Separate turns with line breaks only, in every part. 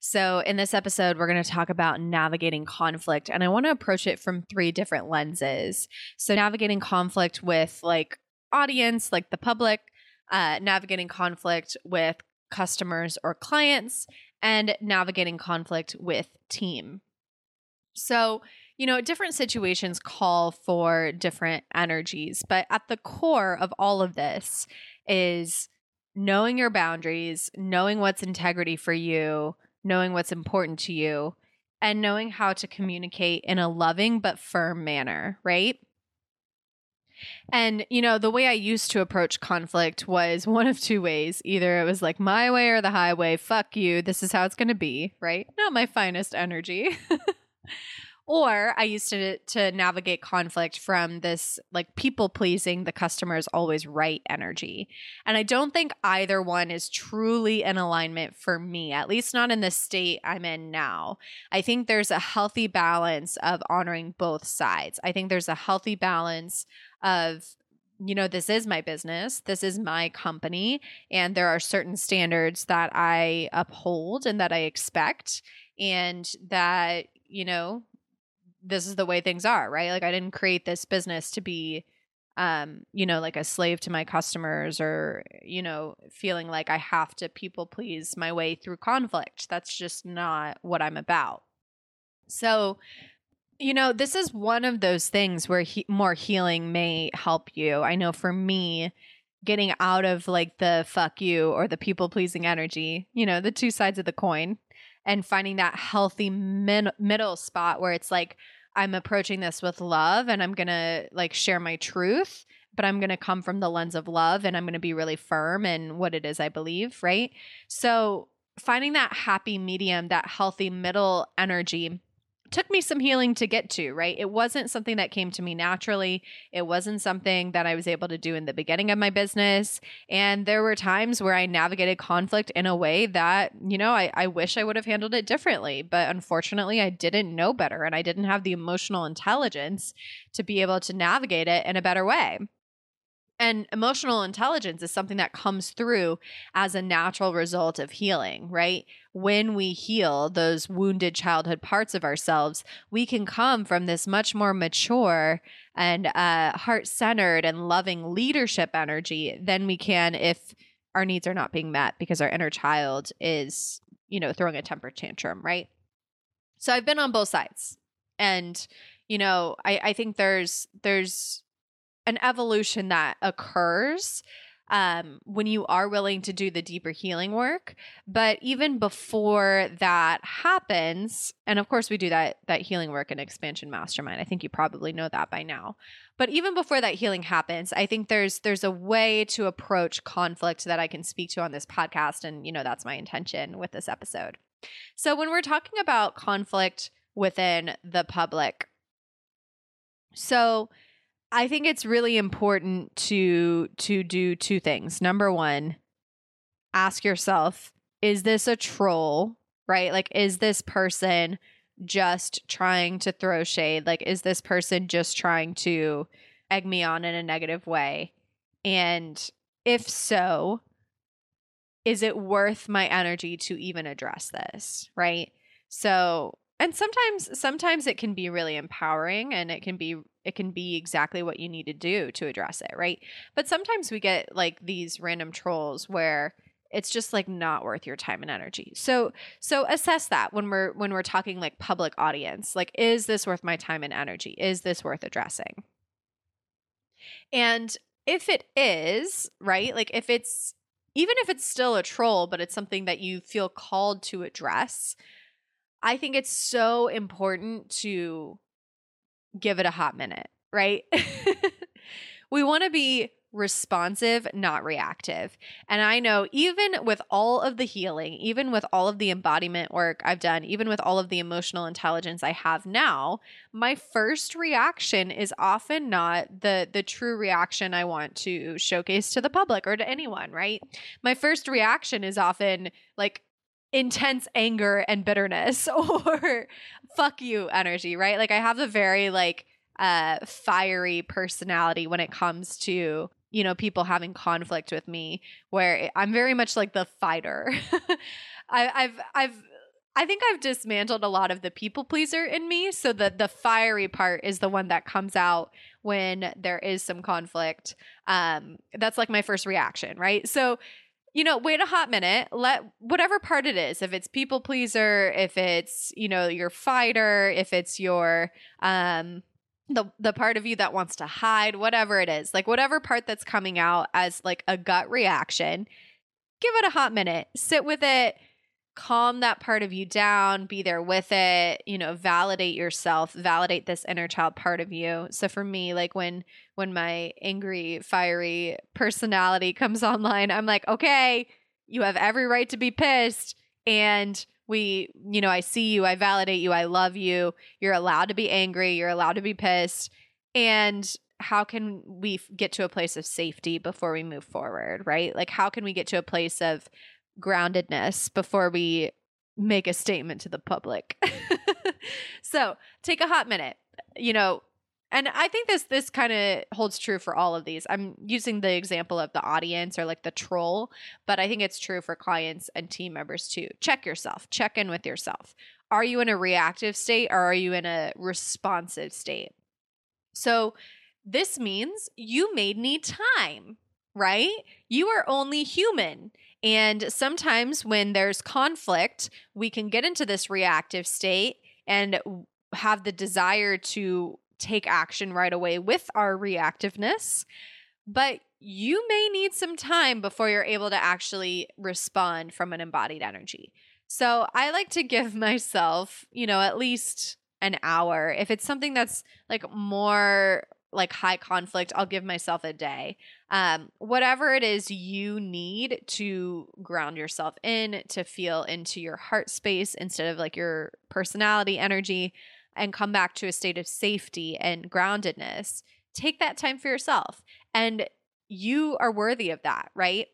So, in this episode, we're going to talk about navigating conflict, and I want to approach it from three different lenses. So, navigating conflict with like audience, like the public, uh, navigating conflict with customers or clients, and navigating conflict with team. So, you know, different situations call for different energies, but at the core of all of this is knowing your boundaries, knowing what's integrity for you, knowing what's important to you, and knowing how to communicate in a loving but firm manner, right? And, you know, the way I used to approach conflict was one of two ways. Either it was like my way or the highway, fuck you, this is how it's going to be, right? Not my finest energy. Or I used to to navigate conflict from this like people pleasing the customer is always right energy. And I don't think either one is truly in alignment for me, at least not in the state I'm in now. I think there's a healthy balance of honoring both sides. I think there's a healthy balance of you know, this is my business, this is my company, and there are certain standards that I uphold and that I expect, and that, you know, this is the way things are, right? Like I didn't create this business to be um, you know, like a slave to my customers or, you know, feeling like I have to people please my way through conflict. That's just not what I'm about. So, you know, this is one of those things where he- more healing may help you. I know for me, getting out of like the fuck you or the people pleasing energy, you know, the two sides of the coin, and finding that healthy min- middle spot where it's like I'm approaching this with love and I'm going to like share my truth but I'm going to come from the lens of love and I'm going to be really firm in what it is I believe, right? So, finding that happy medium, that healthy middle energy took me some healing to get to, right? It wasn't something that came to me naturally. It wasn't something that I was able to do in the beginning of my business. And there were times where I navigated conflict in a way that, you know, I, I wish I would have handled it differently. But unfortunately, I didn't know better and I didn't have the emotional intelligence to be able to navigate it in a better way. And emotional intelligence is something that comes through as a natural result of healing, right? When we heal those wounded childhood parts of ourselves, we can come from this much more mature and uh, heart centered and loving leadership energy than we can if our needs are not being met because our inner child is, you know, throwing a temper tantrum, right? So I've been on both sides. And, you know, I, I think there's, there's, an evolution that occurs um, when you are willing to do the deeper healing work. But even before that happens, and of course we do that that healing work in expansion mastermind. I think you probably know that by now. But even before that healing happens, I think there's there's a way to approach conflict that I can speak to on this podcast, and you know that's my intention with this episode. So when we're talking about conflict within the public, so I think it's really important to to do two things. Number 1, ask yourself, is this a troll? Right? Like is this person just trying to throw shade? Like is this person just trying to egg me on in a negative way? And if so, is it worth my energy to even address this? Right. So, and sometimes sometimes it can be really empowering and it can be it can be exactly what you need to do to address it, right? But sometimes we get like these random trolls where it's just like not worth your time and energy. So so assess that when we're when we're talking like public audience. Like is this worth my time and energy? Is this worth addressing? And if it is, right? Like if it's even if it's still a troll, but it's something that you feel called to address, I think it's so important to give it a hot minute, right? we want to be responsive, not reactive. And I know even with all of the healing, even with all of the embodiment work I've done, even with all of the emotional intelligence I have now, my first reaction is often not the the true reaction I want to showcase to the public or to anyone, right? My first reaction is often like intense anger and bitterness or fuck you energy, right? Like I have a very like uh fiery personality when it comes to you know people having conflict with me where i'm very much like the fighter. I, i've i've i think i've dismantled a lot of the people pleaser in me so that the fiery part is the one that comes out when there is some conflict. Um that's like my first reaction right? So you know, wait a hot minute. Let whatever part it is, if it's people pleaser, if it's, you know, your fighter, if it's your um the the part of you that wants to hide, whatever it is, like whatever part that's coming out as like a gut reaction, give it a hot minute. Sit with it, calm that part of you down, be there with it, you know, validate yourself, validate this inner child part of you. So for me, like when when my angry, fiery personality comes online, I'm like, "Okay, you have every right to be pissed." And we you know i see you i validate you i love you you're allowed to be angry you're allowed to be pissed and how can we get to a place of safety before we move forward right like how can we get to a place of groundedness before we make a statement to the public so take a hot minute you know and I think this this kind of holds true for all of these. I'm using the example of the audience or like the troll, but I think it's true for clients and team members too. Check yourself. Check in with yourself. Are you in a reactive state or are you in a responsive state? So this means you may need time, right? You are only human. And sometimes when there's conflict, we can get into this reactive state and have the desire to take action right away with our reactiveness. But you may need some time before you're able to actually respond from an embodied energy. So I like to give myself, you know, at least an hour. If it's something that's like more like high conflict, I'll give myself a day. Um, whatever it is you need to ground yourself in, to feel into your heart space instead of like your personality energy and come back to a state of safety and groundedness, take that time for yourself. And you are worthy of that, right?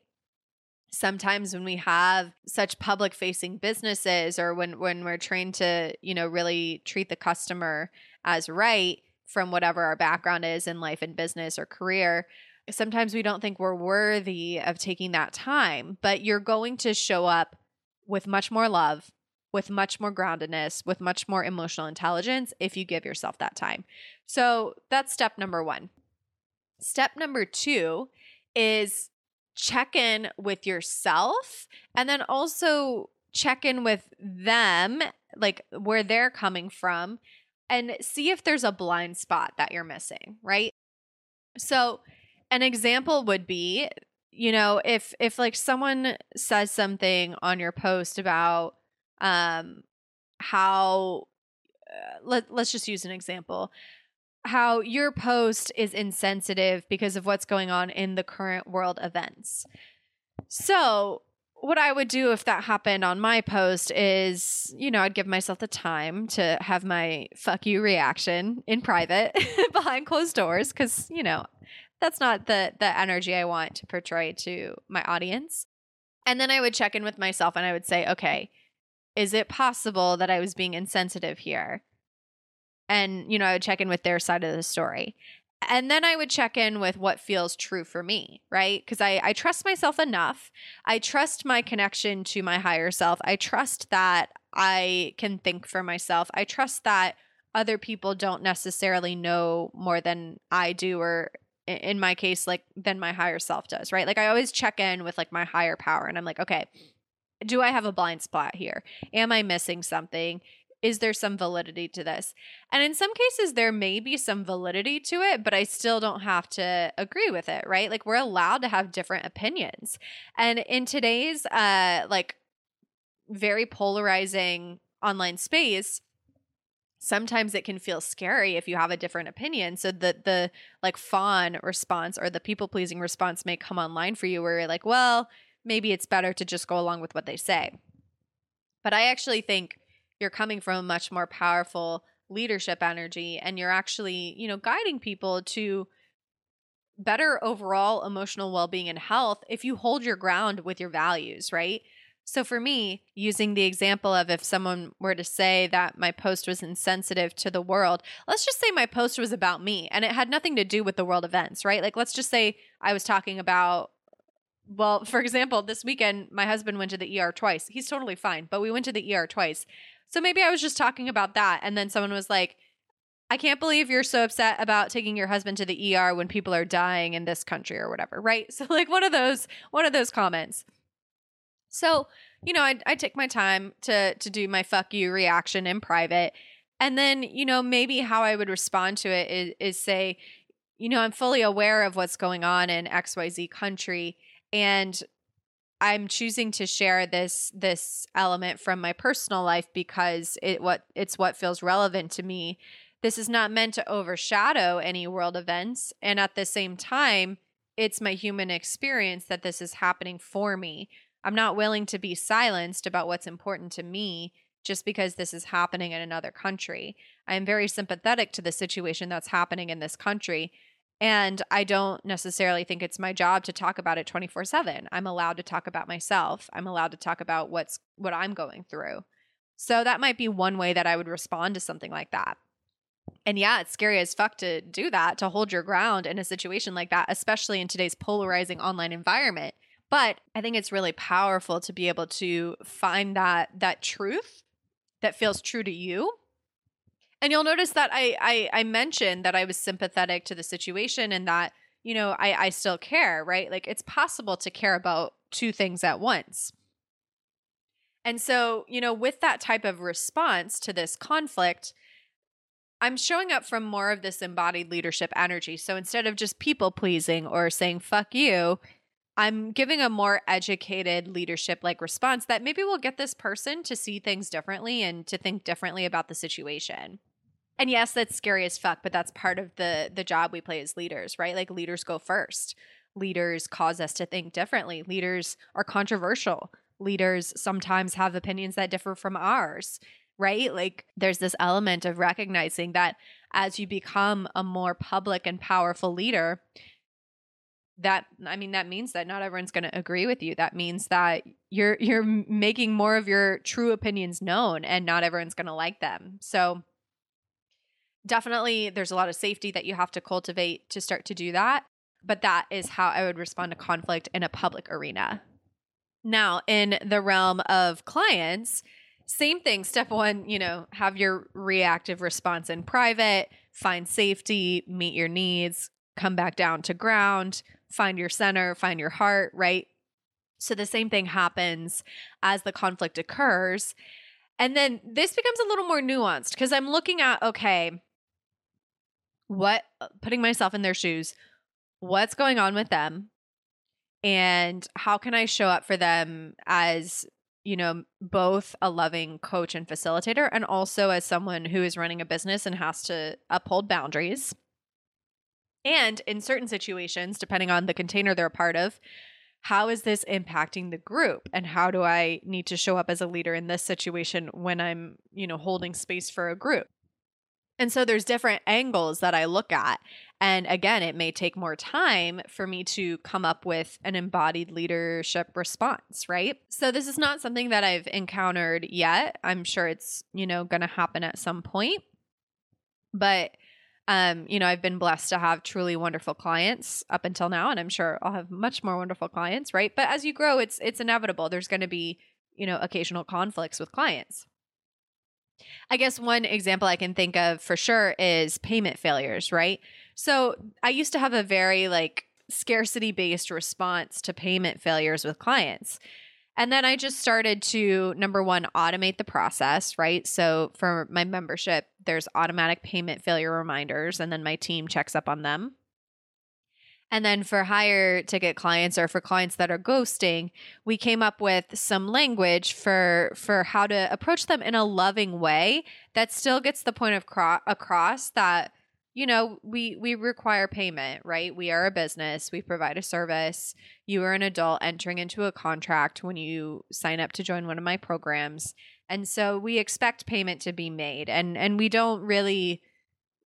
Sometimes when we have such public facing businesses or when when we're trained to, you know, really treat the customer as right from whatever our background is in life and business or career, sometimes we don't think we're worthy of taking that time, but you're going to show up with much more love with much more groundedness, with much more emotional intelligence if you give yourself that time. So that's step number one. Step number two is check in with yourself and then also check in with them, like where they're coming from, and see if there's a blind spot that you're missing, right? So, an example would be you know if if like someone says something on your post about um, how uh, let, let's just use an example how your post is insensitive because of what's going on in the current world events. So, what I would do if that happened on my post is, you know, I'd give myself the time to have my fuck you reaction in private behind closed doors cuz, you know, that's not the the energy I want to portray to my audience. And then I would check in with myself and I would say, okay, is it possible that I was being insensitive here? And, you know, I would check in with their side of the story. And then I would check in with what feels true for me, right? Because I, I trust myself enough. I trust my connection to my higher self. I trust that I can think for myself. I trust that other people don't necessarily know more than I do, or in my case, like than my higher self does, right? Like I always check in with like my higher power and I'm like, okay, do I have a blind spot here? Am I missing something? Is there some validity to this? And in some cases, there may be some validity to it, but I still don't have to agree with it, right? Like we're allowed to have different opinions. And in today's, uh, like, very polarizing online space, sometimes it can feel scary if you have a different opinion so the the like fawn response or the people pleasing response may come online for you where you're like well maybe it's better to just go along with what they say but i actually think you're coming from a much more powerful leadership energy and you're actually, you know, guiding people to better overall emotional well-being and health if you hold your ground with your values, right? So for me, using the example of if someone were to say that my post was insensitive to the world, let's just say my post was about me and it had nothing to do with the world events, right? Like let's just say I was talking about well, for example, this weekend my husband went to the ER twice. He's totally fine, but we went to the ER twice. So maybe I was just talking about that. And then someone was like, I can't believe you're so upset about taking your husband to the ER when people are dying in this country or whatever, right? So like one of those one of those comments. So, you know, I I take my time to to do my fuck you reaction in private. And then, you know, maybe how I would respond to it is, is say, you know, I'm fully aware of what's going on in XYZ country and I'm choosing to share this this element from my personal life because it what it's what feels relevant to me. This is not meant to overshadow any world events and at the same time it's my human experience that this is happening for me. I'm not willing to be silenced about what's important to me just because this is happening in another country. I am very sympathetic to the situation that's happening in this country and I don't necessarily think it's my job to talk about it 24/7. I'm allowed to talk about myself. I'm allowed to talk about what's what I'm going through. So that might be one way that I would respond to something like that. And yeah, it's scary as fuck to do that, to hold your ground in a situation like that, especially in today's polarizing online environment. But I think it's really powerful to be able to find that that truth that feels true to you and you'll notice that I, I I mentioned that I was sympathetic to the situation and that you know I I still care, right? Like it's possible to care about two things at once. And so, you know, with that type of response to this conflict, I'm showing up from more of this embodied leadership energy. So instead of just people pleasing or saying fuck you, I'm giving a more educated leadership like response that maybe will get this person to see things differently and to think differently about the situation. And yes, that's scary as fuck, but that's part of the the job we play as leaders, right? Like leaders go first. Leaders cause us to think differently. Leaders are controversial. Leaders sometimes have opinions that differ from ours, right? Like there's this element of recognizing that as you become a more public and powerful leader, that i mean that means that not everyone's going to agree with you that means that you're you're making more of your true opinions known and not everyone's going to like them so definitely there's a lot of safety that you have to cultivate to start to do that. But that is how I would respond to conflict in a public arena. Now, in the realm of clients, same thing. Step one, you know, have your reactive response in private, find safety, meet your needs, come back down to ground, find your center, find your heart, right? So the same thing happens as the conflict occurs. And then this becomes a little more nuanced because I'm looking at, okay, what putting myself in their shoes what's going on with them and how can i show up for them as you know both a loving coach and facilitator and also as someone who is running a business and has to uphold boundaries and in certain situations depending on the container they're a part of how is this impacting the group and how do i need to show up as a leader in this situation when i'm you know holding space for a group and so there's different angles that I look at. And again, it may take more time for me to come up with an embodied leadership response, right? So this is not something that I've encountered yet. I'm sure it's, you know, going to happen at some point. But Um, you know, I've been blessed to have truly wonderful clients up until now, and I'm sure I'll have much more wonderful clients, right? But as you grow, it's it's inevitable. There's going to be, you know, occasional conflicts with clients. I guess one example I can think of for sure is payment failures, right? So I used to have a very like scarcity based response to payment failures with clients. And then I just started to number one, automate the process, right? So for my membership, there's automatic payment failure reminders, and then my team checks up on them. And then for higher ticket clients or for clients that are ghosting, we came up with some language for for how to approach them in a loving way that still gets the point of cro- across that you know, we we require payment, right? We are a business, we provide a service. You are an adult entering into a contract when you sign up to join one of my programs. And so we expect payment to be made and and we don't really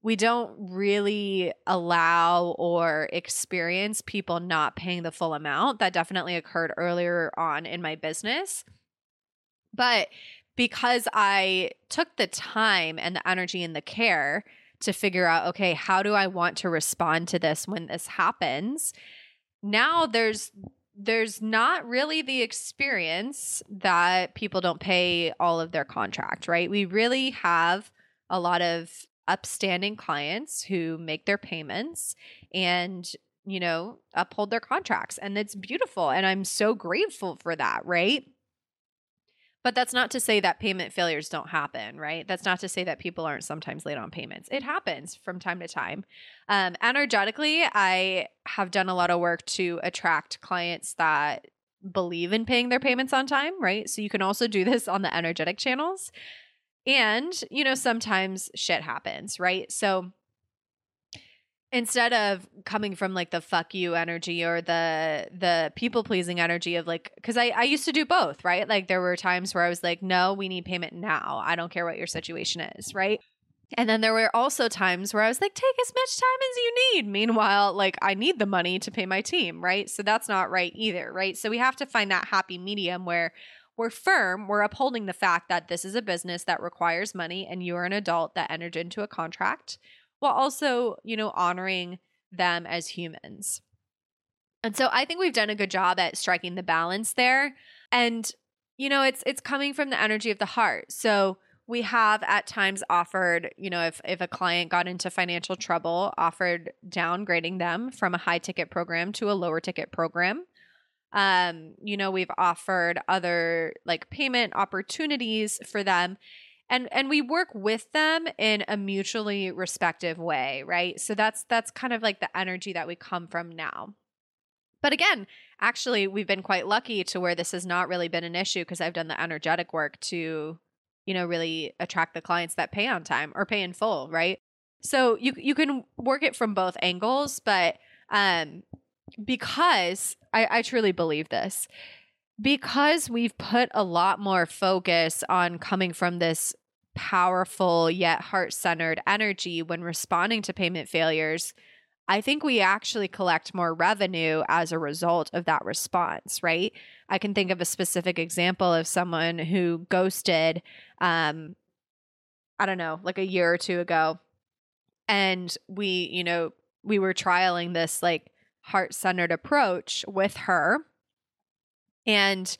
we don't really allow or experience people not paying the full amount. That definitely occurred earlier on in my business. But because I took the time and the energy and the care to figure out, okay, how do I want to respond to this when this happens? Now there's there's not really the experience that people don't pay all of their contract, right? We really have a lot of upstanding clients who make their payments and you know uphold their contracts and it's beautiful and i'm so grateful for that right but that's not to say that payment failures don't happen, right? That's not to say that people aren't sometimes late on payments. It happens from time to time. Um, energetically, I have done a lot of work to attract clients that believe in paying their payments on time, right? So you can also do this on the energetic channels. And, you know, sometimes shit happens, right? So instead of coming from like the fuck you energy or the the people pleasing energy of like because I, I used to do both right? Like there were times where i was like no we need payment now. I don't care what your situation is right? And then there were also times where i was like take as much time as you need. Meanwhile like i need the money to pay my team right? So that's not right either right? So we have to find that happy medium where we're firm we're upholding the fact that this is a business that requires money and you're an adult that entered into a contract while also, you know, honoring them as humans. And so I think we've done a good job at striking the balance there. And you know, it's it's coming from the energy of the heart. So we have at times offered, you know, if if a client got into financial trouble, offered downgrading them from a high ticket program to a lower ticket program. Um, you know, we've offered other like payment opportunities for them and and we work with them in a mutually respective way right? So that's that's kind of like the energy that we come from now. But again actually we've been quite lucky to where this has not really been an issue because i've done the energetic work to you know really attract the clients that pay on time or pay in full right? So you you can work it from both angles but um because I, I truly believe this because we've put a lot more focus on coming from this powerful yet heart centered energy when responding to payment failures, I think we actually collect more revenue as a result of that response, right? I can think of a specific example of someone who ghosted, um, I don't know, like a year or two ago. And we, you know, we were trialing this like heart centered approach with her. And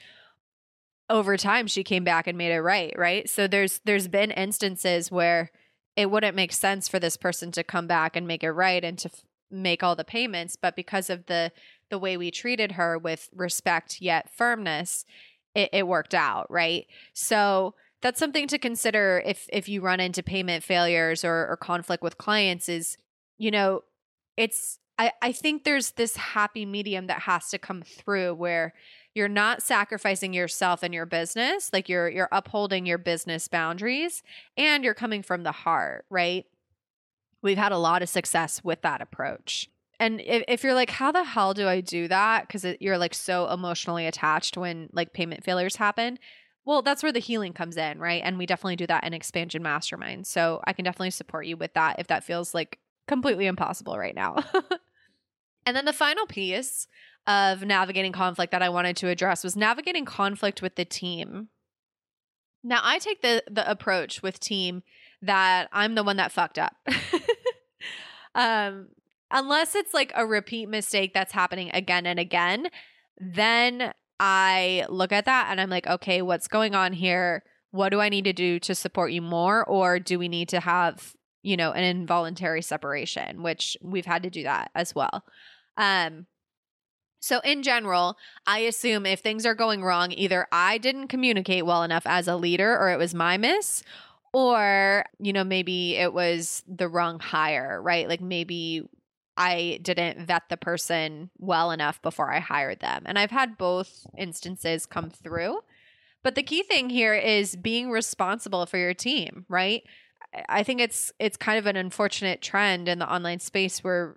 over time she came back and made it right, right? So there's there's been instances where it wouldn't make sense for this person to come back and make it right and to f- make all the payments, but because of the the way we treated her with respect yet firmness, it, it worked out, right? So that's something to consider if if you run into payment failures or, or conflict with clients is, you know, it's I, I think there's this happy medium that has to come through where you're not sacrificing yourself and your business like you're you're upholding your business boundaries and you're coming from the heart right? We've had a lot of success with that approach. And if, if you're like how the hell do i do that? Because you're like so emotionally attached when like payment failures happen well that's where the healing comes in right? And we definitely do that in expansion mastermind. So i can definitely support you with that if that feels like completely impossible right now. And then the final piece of navigating conflict that I wanted to address was navigating conflict with the team. Now, I take the the approach with team that I'm the one that fucked up. um, unless it's like a repeat mistake that's happening again and again, then I look at that and I'm like, okay, what's going on here? What do I need to do to support you more? Or do we need to have, you know, an involuntary separation, which we've had to do that as well. Um, so, in general, I assume if things are going wrong, either I didn't communicate well enough as a leader or it was my miss, or, you know, maybe it was the wrong hire, right? Like maybe I didn't vet the person well enough before I hired them. And I've had both instances come through. But the key thing here is being responsible for your team, right? I think it's it's kind of an unfortunate trend in the online space where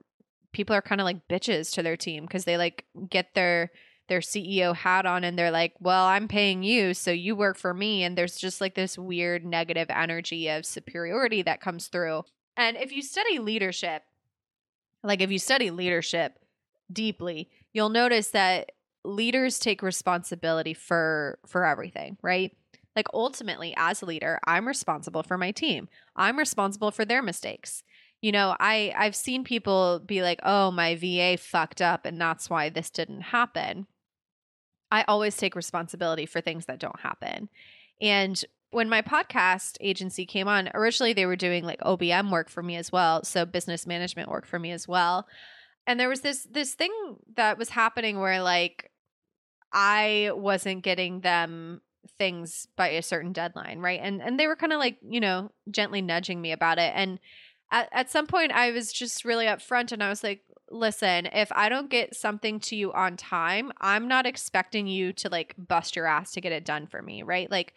people are kind of like bitches to their team because they like get their their CEO hat on and they're like, "Well, I'm paying you, so you work for me." And there's just like this weird negative energy of superiority that comes through. And if you study leadership, like if you study leadership deeply, you'll notice that leaders take responsibility for for everything, right? Like ultimately as a leader, I'm responsible for my team. I'm responsible for their mistakes you know i i've seen people be like oh my va fucked up and that's why this didn't happen. I always take responsibility for things that don't happen. And when my podcast agency came on originally they were doing like obm work for me as well so business management work for me as well. And there was this this thing that was happening where like i wasn't getting them things by a certain deadline right? And and they were kind of like you know gently nudging me about it. And at, at some point I was just really upfront and I was like, listen, if I don't get something to you on time, I'm not expecting you to like bust your ass to get it done for me, right? Like,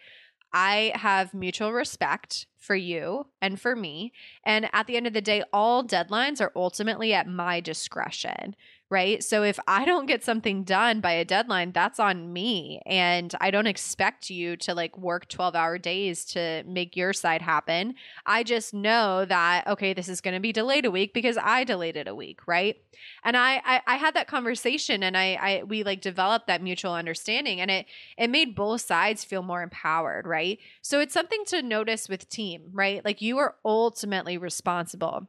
I have mutual respect for you and for me. And at the end of the day, all deadlines are ultimately at my discretion right? So if I don't get something done by a deadline, that's on me. And I don't expect you to like work 12 hour days to make your side happen. I just know that, okay, this is going to be delayed a week because I delayed it a week, right? And I, I, I had that conversation and I, I, we like developed that mutual understanding and it, it made both sides feel more empowered, right? So it's something to notice with team, right? Like you are ultimately responsible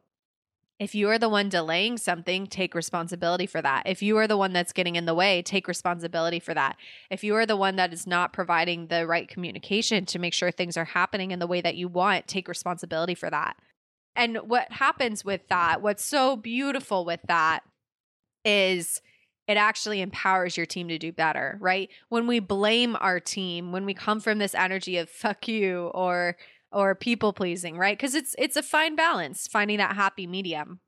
if you are the one delaying something, take responsibility for that. If you are the one that's getting in the way, take responsibility for that. If you are the one that is not providing the right communication to make sure things are happening in the way that you want, take responsibility for that. And what happens with that, what's so beautiful with that is it actually empowers your team to do better, right? When we blame our team, when we come from this energy of fuck you or or people pleasing, right? Because it's it's a fine balance finding that happy medium.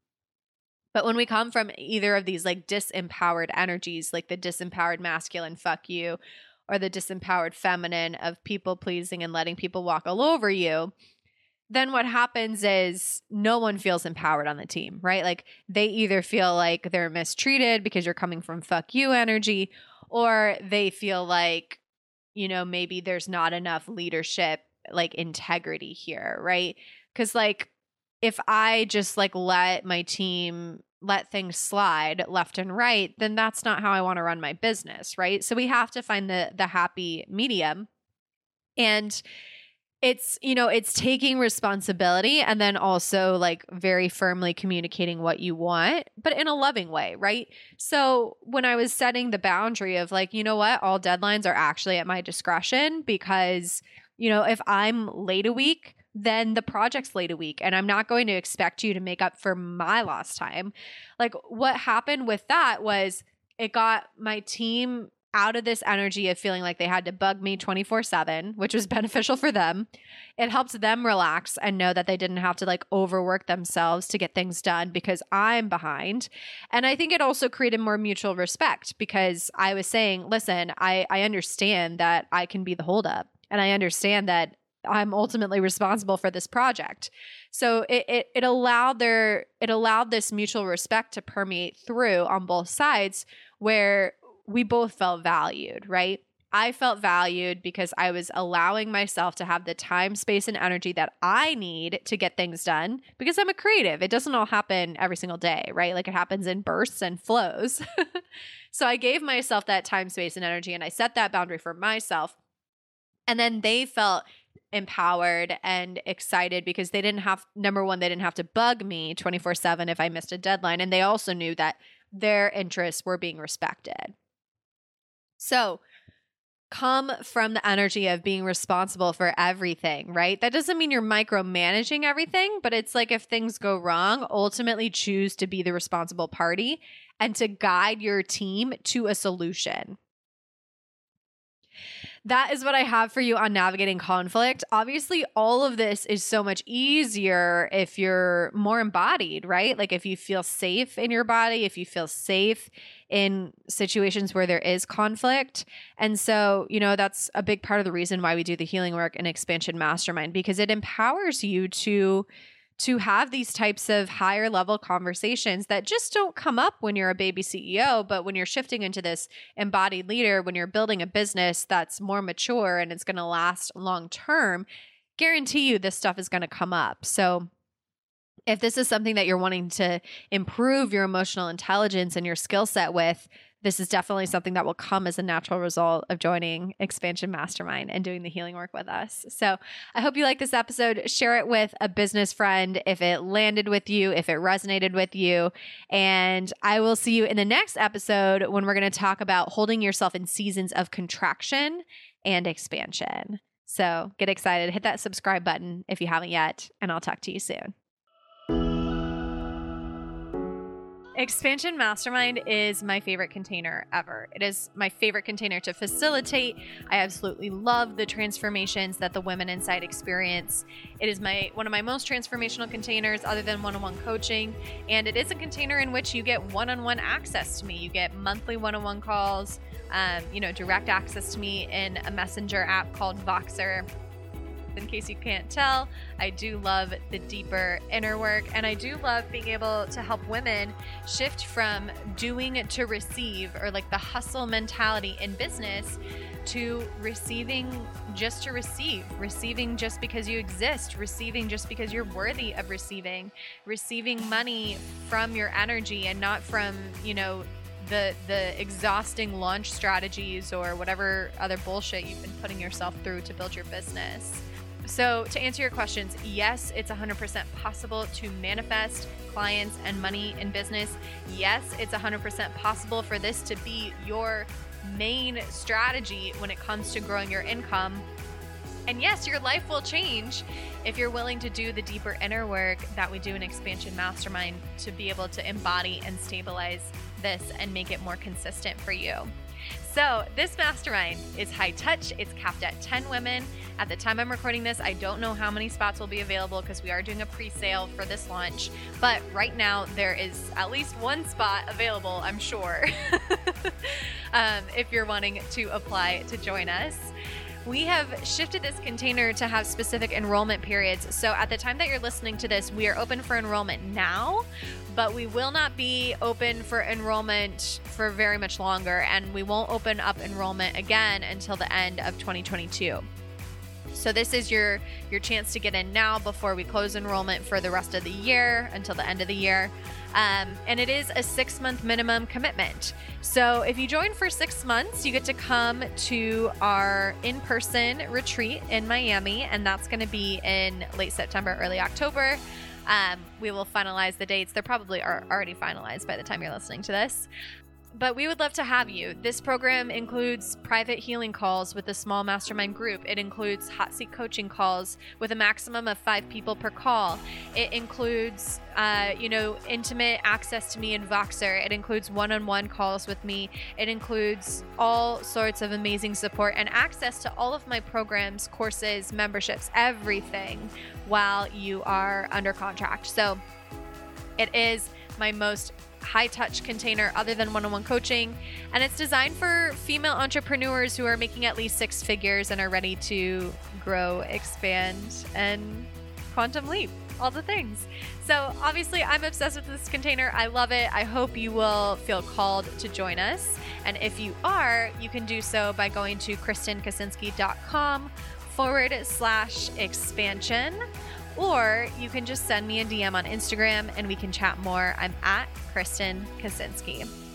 But when we come from either of these like disempowered energies, like the disempowered masculine fuck you or the disempowered feminine of people pleasing and letting people walk all over you, then what happens is no one feels empowered on the team, right? Like they either feel like they're mistreated because you're coming from fuck you energy, or they feel like, you know, maybe there's not enough leadership like integrity here, right? Cuz like if I just like let my team let things slide left and right, then that's not how I want to run my business, right? So we have to find the the happy medium. And it's you know it's taking responsibility and then also like very firmly communicating what you want but in a loving way right so when i was setting the boundary of like you know what all deadlines are actually at my discretion because you know, if I'm late a week, then the project's late a week and I'm not going to expect you to make up for my lost time. Like what happened with that was it got my team out of this energy of feeling like they had to bug me 24 7, which was beneficial for them. It helped them relax and know that they didn't have to like overwork themselves to get things done because I'm behind. And I think it also created more mutual respect because I was saying, listen, I, I understand that I can be the holdup and I understand that I'm ultimately responsible for this project. So it, it, it allowed their it allowed this mutual respect to permeate through on both sides where we both felt valued, right? I felt valued because I was allowing myself to have the time, space, and energy that I need to get things done because I'm a creative. It doesn't all happen every single day, right? Like it happens in bursts and flows. so I gave myself that time, space, and energy, and I set that boundary for myself and then they felt empowered and excited because they didn't have number one they didn't have to bug me 24/7 if I missed a deadline and they also knew that their interests were being respected. So, come from the energy of being responsible for everything, right? That doesn't mean you're micromanaging everything, but it's like if things go wrong, ultimately choose to be the responsible party and to guide your team to a solution that is what I have for you on navigating conflict. Obviously, all of this is so much easier if you're more embodied, right? Like if you feel safe in your body, if you feel safe in situations where there is conflict. And so, you know, that's a big part of the reason why we do the healing work and expansion mastermind because it empowers you to to have these types of higher level conversations that just don't come up when you're a baby CEO, but when you're shifting into this embodied leader, when you're building a business that's more mature and it's going to last long term, guarantee you this stuff is going to come up. So, if this is something that you're wanting to improve your emotional intelligence and your skill set with, this is definitely something that will come as a natural result of joining Expansion Mastermind and doing the healing work with us. So I hope you like this episode. Share it with a business friend if it landed with you, if it resonated with you. And I will see you in the next episode when we're going to talk about holding yourself in seasons of contraction and expansion. So get excited, hit that subscribe button if you haven't yet, and I'll talk to you soon. Expansion Mastermind is my favorite container ever. It is my favorite container to facilitate. I absolutely love the transformations that the women inside experience. It is my one of my most transformational containers other than one-on-one coaching, and it is a container in which you get one-on-one access to me. You get monthly one-on-one calls, um, you know, direct access to me in a messenger app called Voxer in case you can't tell, I do love the deeper inner work and I do love being able to help women shift from doing to receive or like the hustle mentality in business to receiving just to receive, receiving just because you exist, receiving just because you're worthy of receiving, receiving money from your energy and not from, you know, the the exhausting launch strategies or whatever other bullshit you've been putting yourself through to build your business. So, to answer your questions, yes, it's 100% possible to manifest clients and money in business. Yes, it's 100% possible for this to be your main strategy when it comes to growing your income. And yes, your life will change if you're willing to do the deeper inner work that we do in Expansion Mastermind to be able to embody and stabilize this and make it more consistent for you. So, this mastermind is high touch. It's capped at 10 women. At the time I'm recording this, I don't know how many spots will be available because we are doing a pre sale for this launch. But right now, there is at least one spot available, I'm sure, um, if you're wanting to apply to join us we have shifted this container to have specific enrollment periods. So at the time that you're listening to this, we are open for enrollment now, but we will not be open for enrollment for very much longer, and we won't open up enrollment again until the end of 2022. So this is your your chance to get in now before we close enrollment for the rest of the year until the end of the year. Um, and it is a six month minimum commitment. So if you join for six months, you get to come to our in person retreat in Miami, and that's going to be in late September, early October. Um, we will finalize the dates. They're probably are already finalized by the time you're listening to this but we would love to have you. This program includes private healing calls with a small mastermind group. It includes hot seat coaching calls with a maximum of five people per call. It includes, uh, you know, intimate access to me in Voxer. It includes one on one calls with me. It includes all sorts of amazing support and access to all of my programs, courses, memberships, everything while you are under contract. So it is my most high touch container other than one on one coaching. And it's designed for female entrepreneurs who are making at least six figures and are ready to grow, expand, and quantum leap all the things. So, obviously, I'm obsessed with this container. I love it. I hope you will feel called to join us. And if you are, you can do so by going to KristenKaczynski.com forward slash expansion or you can just send me a DM on Instagram and we can chat more. I'm at Kristen Kaczynski.